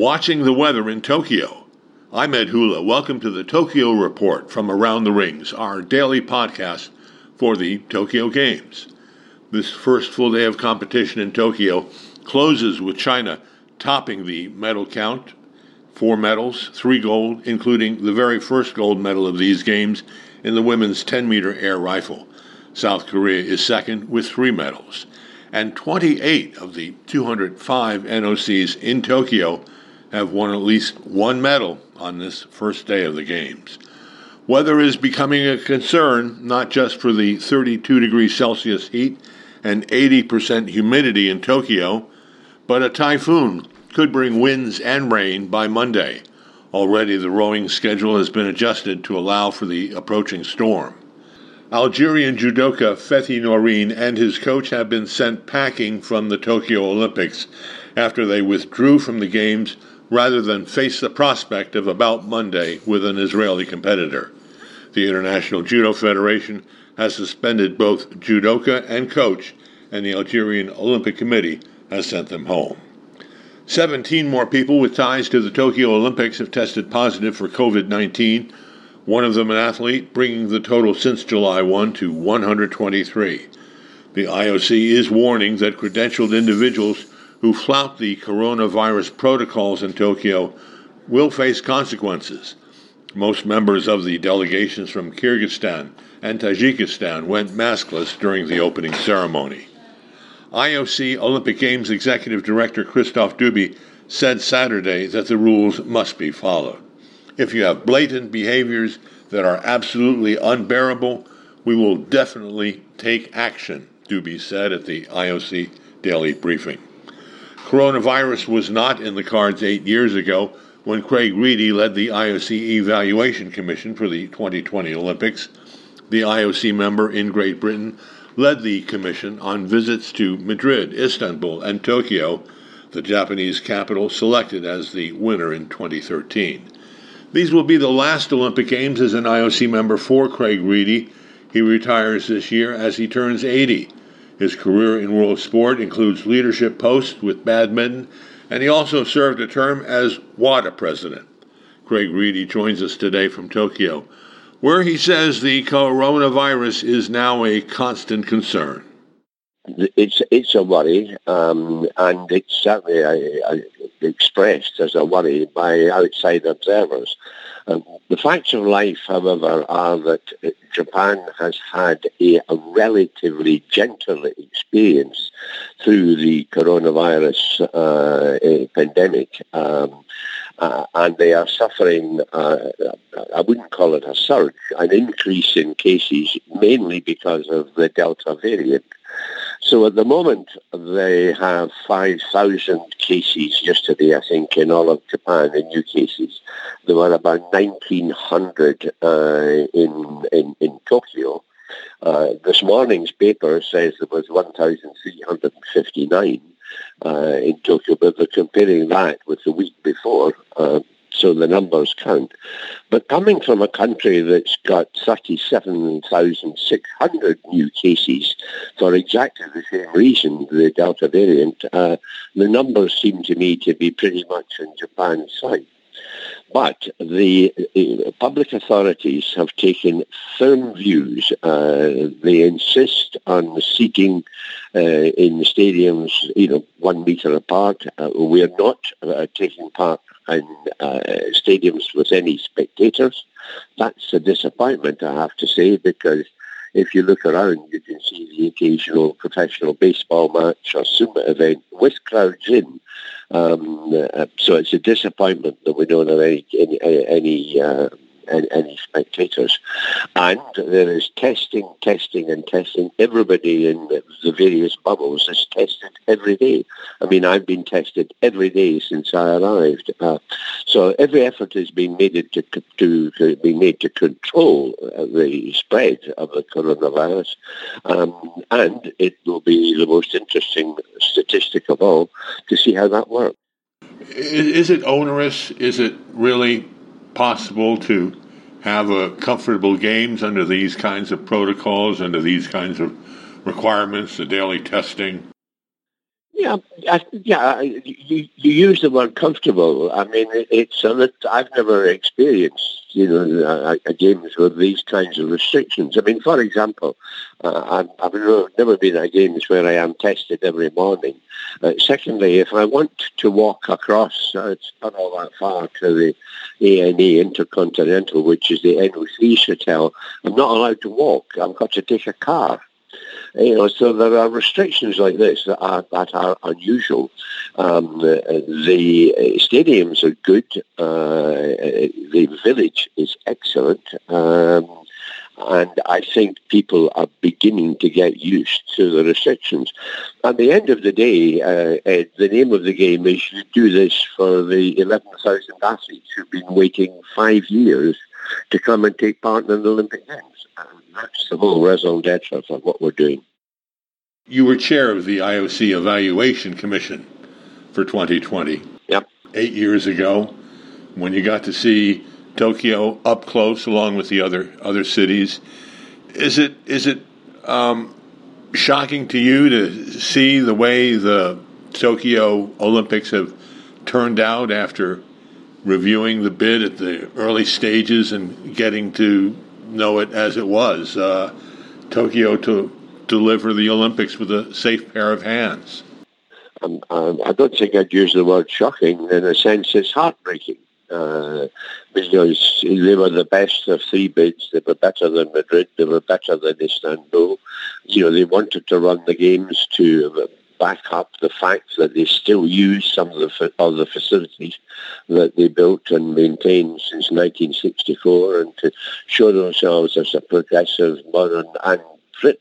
watching the weather in Tokyo. I'm Ed Hula. Welcome to the Tokyo Report from Around the Rings, our daily podcast for the Tokyo Games. This first full day of competition in Tokyo closes with China topping the medal count four medals, three gold, including the very first gold medal of these games in the women's 10 meter air rifle. South Korea is second with three medals. And 28 of the 205 NOCs in Tokyo have won at least one medal on this first day of the Games. Weather is becoming a concern not just for the 32 degrees Celsius heat and 80% humidity in Tokyo, but a typhoon could bring winds and rain by Monday. Already the rowing schedule has been adjusted to allow for the approaching storm. Algerian judoka Fethi Nourine and his coach have been sent packing from the Tokyo Olympics after they withdrew from the Games rather than face the prospect of about Monday with an Israeli competitor. The International Judo Federation has suspended both judoka and coach, and the Algerian Olympic Committee has sent them home. 17 more people with ties to the Tokyo Olympics have tested positive for COVID 19, one of them an athlete, bringing the total since July 1 to 123. The IOC is warning that credentialed individuals who flout the coronavirus protocols in Tokyo will face consequences. Most members of the delegations from Kyrgyzstan and Tajikistan went maskless during the opening ceremony. IOC Olympic Games Executive Director Christophe Dubi said Saturday that the rules must be followed. If you have blatant behaviors that are absolutely unbearable, we will definitely take action, Doubi said at the IOC daily briefing. Coronavirus was not in the cards eight years ago when Craig Reedie led the IOC Evaluation Commission for the 2020 Olympics. The IOC member in Great Britain led the commission on visits to Madrid, Istanbul, and Tokyo, the Japanese capital selected as the winner in 2013. These will be the last Olympic Games as an IOC member for Craig Reedie. He retires this year as he turns 80. His career in world sport includes leadership posts with badminton, and he also served a term as WADA president. Craig Reedie joins us today from Tokyo where he says the coronavirus is now a constant concern. It's it's a worry, um, and it's certainly a, a expressed as a worry by outside observers. Um, the facts of life, however, are that Japan has had a, a relatively gentle experience through the coronavirus uh, pandemic. Um, uh, and they are suffering, uh, I wouldn't call it a surge, an increase in cases, mainly because of the Delta variant. So at the moment, they have 5,000 cases yesterday, I think, in all of Japan, in new cases. There were about 1,900 uh, in, in, in Tokyo. Uh, this morning's paper says there was 1,359 uh, in Tokyo, but they're comparing that with the week before, uh, so the numbers count. But coming from a country that's got 37,600 new cases for exactly the same reason, the Delta variant, uh, the numbers seem to me to be pretty much on Japan's side. But the uh, public authorities have taken firm views. Uh, they insist on seating uh, in the stadiums, you know, one metre apart. Uh, we're not uh, taking part in uh, stadiums with any spectators. That's a disappointment, I have to say, because if you look around, you can see the occasional professional baseball match or sumo event with crowds in. Um, uh, so it's a disappointment that we don't have any any, any uh, any spectators. And there is testing, testing, and testing. Everybody in the various bubbles is tested every day. I mean, I've been tested every day since I arrived. Uh, so every effort is being made to, to, to be made to control uh, the spread of the coronavirus. Um, and it will be the most interesting statistic of all to see how that works. Is it onerous? Is it really possible to have a comfortable games under these kinds of protocols, under these kinds of requirements, the daily testing? Yeah, I, yeah. You, you use the word comfortable. I mean, it, it's a lit, I've never experienced, you know, a, a games with these kinds of restrictions. I mean, for example, uh, I've, I've, never been at games where I am tested every morning. Uh, secondly, if I want to walk across, uh, it's not all that far to the ANA Intercontinental, which is the NOC's hotel, I'm not allowed to walk. I've got to take a car. You know, so there are restrictions like this that are, that are unusual. Um, the, the, stadiums are good. Uh, the village is excellent. Um, and I think people are beginning to get used to the restrictions. At the end of the day, uh, Ed, the name of the game is you do this for the 11,000 athletes who've been waiting five years to come and take part in the Olympic Games. And that's the whole raison d'etre for what we're doing. You were chair of the IOC Evaluation Commission for 2020. Yep. Eight years ago, when you got to see Tokyo up close, along with the other other cities, is it is it um, shocking to you to see the way the Tokyo Olympics have turned out after reviewing the bid at the early stages and getting to know it as it was? Uh, Tokyo to deliver the Olympics with a safe pair of hands? Um, um, I don't think I'd use the word shocking. In a sense, it's heartbreaking. Uh, because they were the best of three bids. They were better than Madrid. They were better than Istanbul. You know, they wanted to run the games to back up the fact that they still use some of the of the facilities that they built and maintained since 1964, and to show themselves as a progressive, modern, and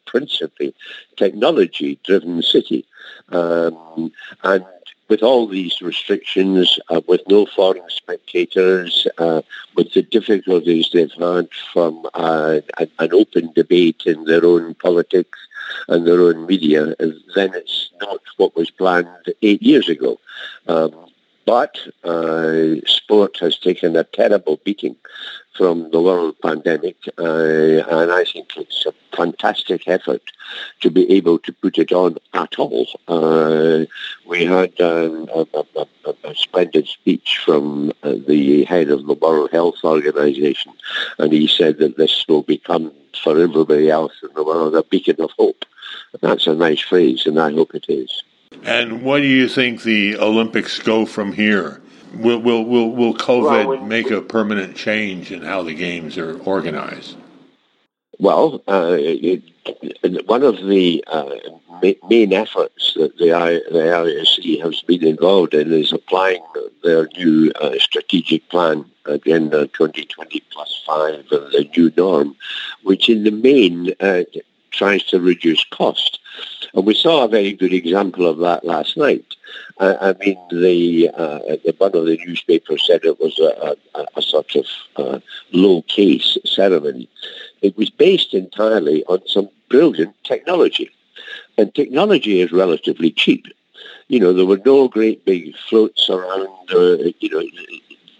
principally technology-driven city. Um, and with all these restrictions, uh, with no foreign spectators, uh, with the difficulties they've had from uh, an open debate in their own politics and their own media, then it's not what was planned eight years ago. Um, but uh, sport has taken a terrible beating from the world pandemic, uh, and I think it's a fantastic effort to be able to put it on at all. Uh, we had um, a, a, a, a, splendid speech from uh, the head of the World Health Organization, and he said that this will become for everybody else in the world a beacon of hope. That's a nice phrase, and I hope it is. And what do you think the Olympics go from here? Will will will, will COVID well, make a permanent change in how the games are organized? Well, uh, it, one of the uh, main efforts that the, the IOC has been involved in is applying their new uh, strategic plan, Agenda 2020 plus 5, and the new norm, which in the main uh, tries to reduce cost. And we saw a very good example of that last night. Uh, I mean, the, uh, the, one of the newspapers said it was a, a, a sort of uh, low-case ceremony. It was based entirely on some brilliant technology. And technology is relatively cheap. You know, there were no great big floats around. Uh, you know,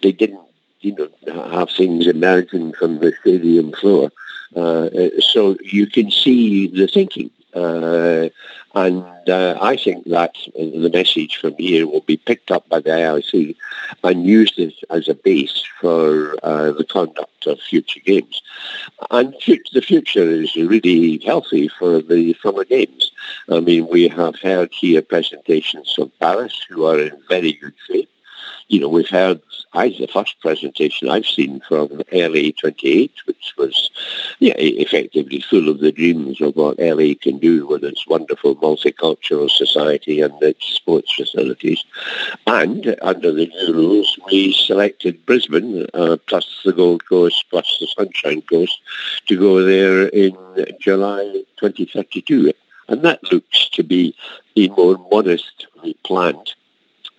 they didn't, you know, have things emerging from the stadium floor. Uh, so you can see the thinking. Uh, and uh, I think that the message from here will be picked up by the IOC and used as, as a base for uh, the conduct of future games. And the future is really healthy for the summer games. I mean, we have heard here presentations from Paris who are in very good shape you know, we've had I, the first presentation I've seen from LA 28, which was, yeah, effectively full of the dreams of what LA can do with its wonderful multicultural society and its sports facilities. And under the new rules, we selected Brisbane, uh, plus the Gold Coast, plus the Sunshine Coast, to go there in July 2032. And that looks to be a more modestly planned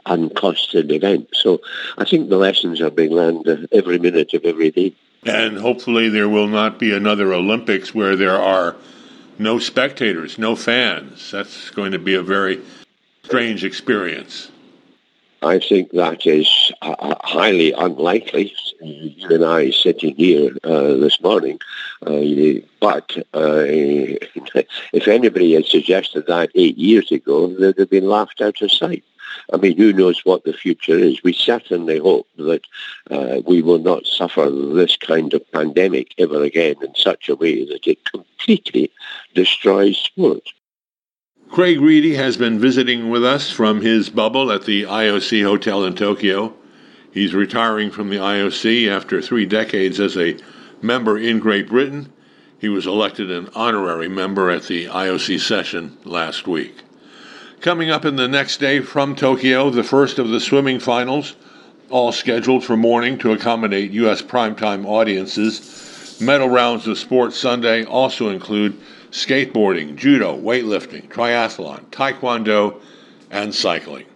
uncosted event. So I think the lessons are being learned every minute of every day. And hopefully there will not be another Olympics where there are no spectators, no fans. That's going to be a very strange experience. I think that is uh, highly unlikely. You and I sitting here uh, this morning, uh, but uh, if anybody had suggested that eight years ago, they'd have been laughed out of sight. I mean, who knows what the future is? We certainly hope that uh, we will not suffer this kind of pandemic ever again in such a way that it completely destroys sport. Craig Reedie has been visiting with us from his bubble at the IOC Hotel in Tokyo. He's retiring from the IOC after three decades as a member in Great Britain. He was elected an honorary member at the IOC session last week. Coming up in the next day from Tokyo, the first of the swimming finals, all scheduled for morning to accommodate U.S. primetime audiences. Medal rounds of Sports Sunday also include skateboarding, judo, weightlifting, triathlon, taekwondo, and cycling.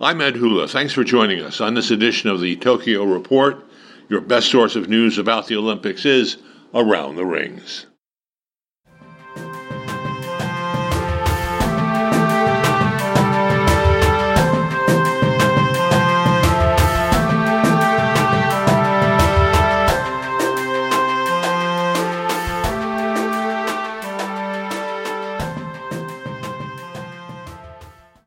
I'm Ed Hula. Thanks for joining us on this edition of the Tokyo Report. Your best source of news about the Olympics is Around the Rings.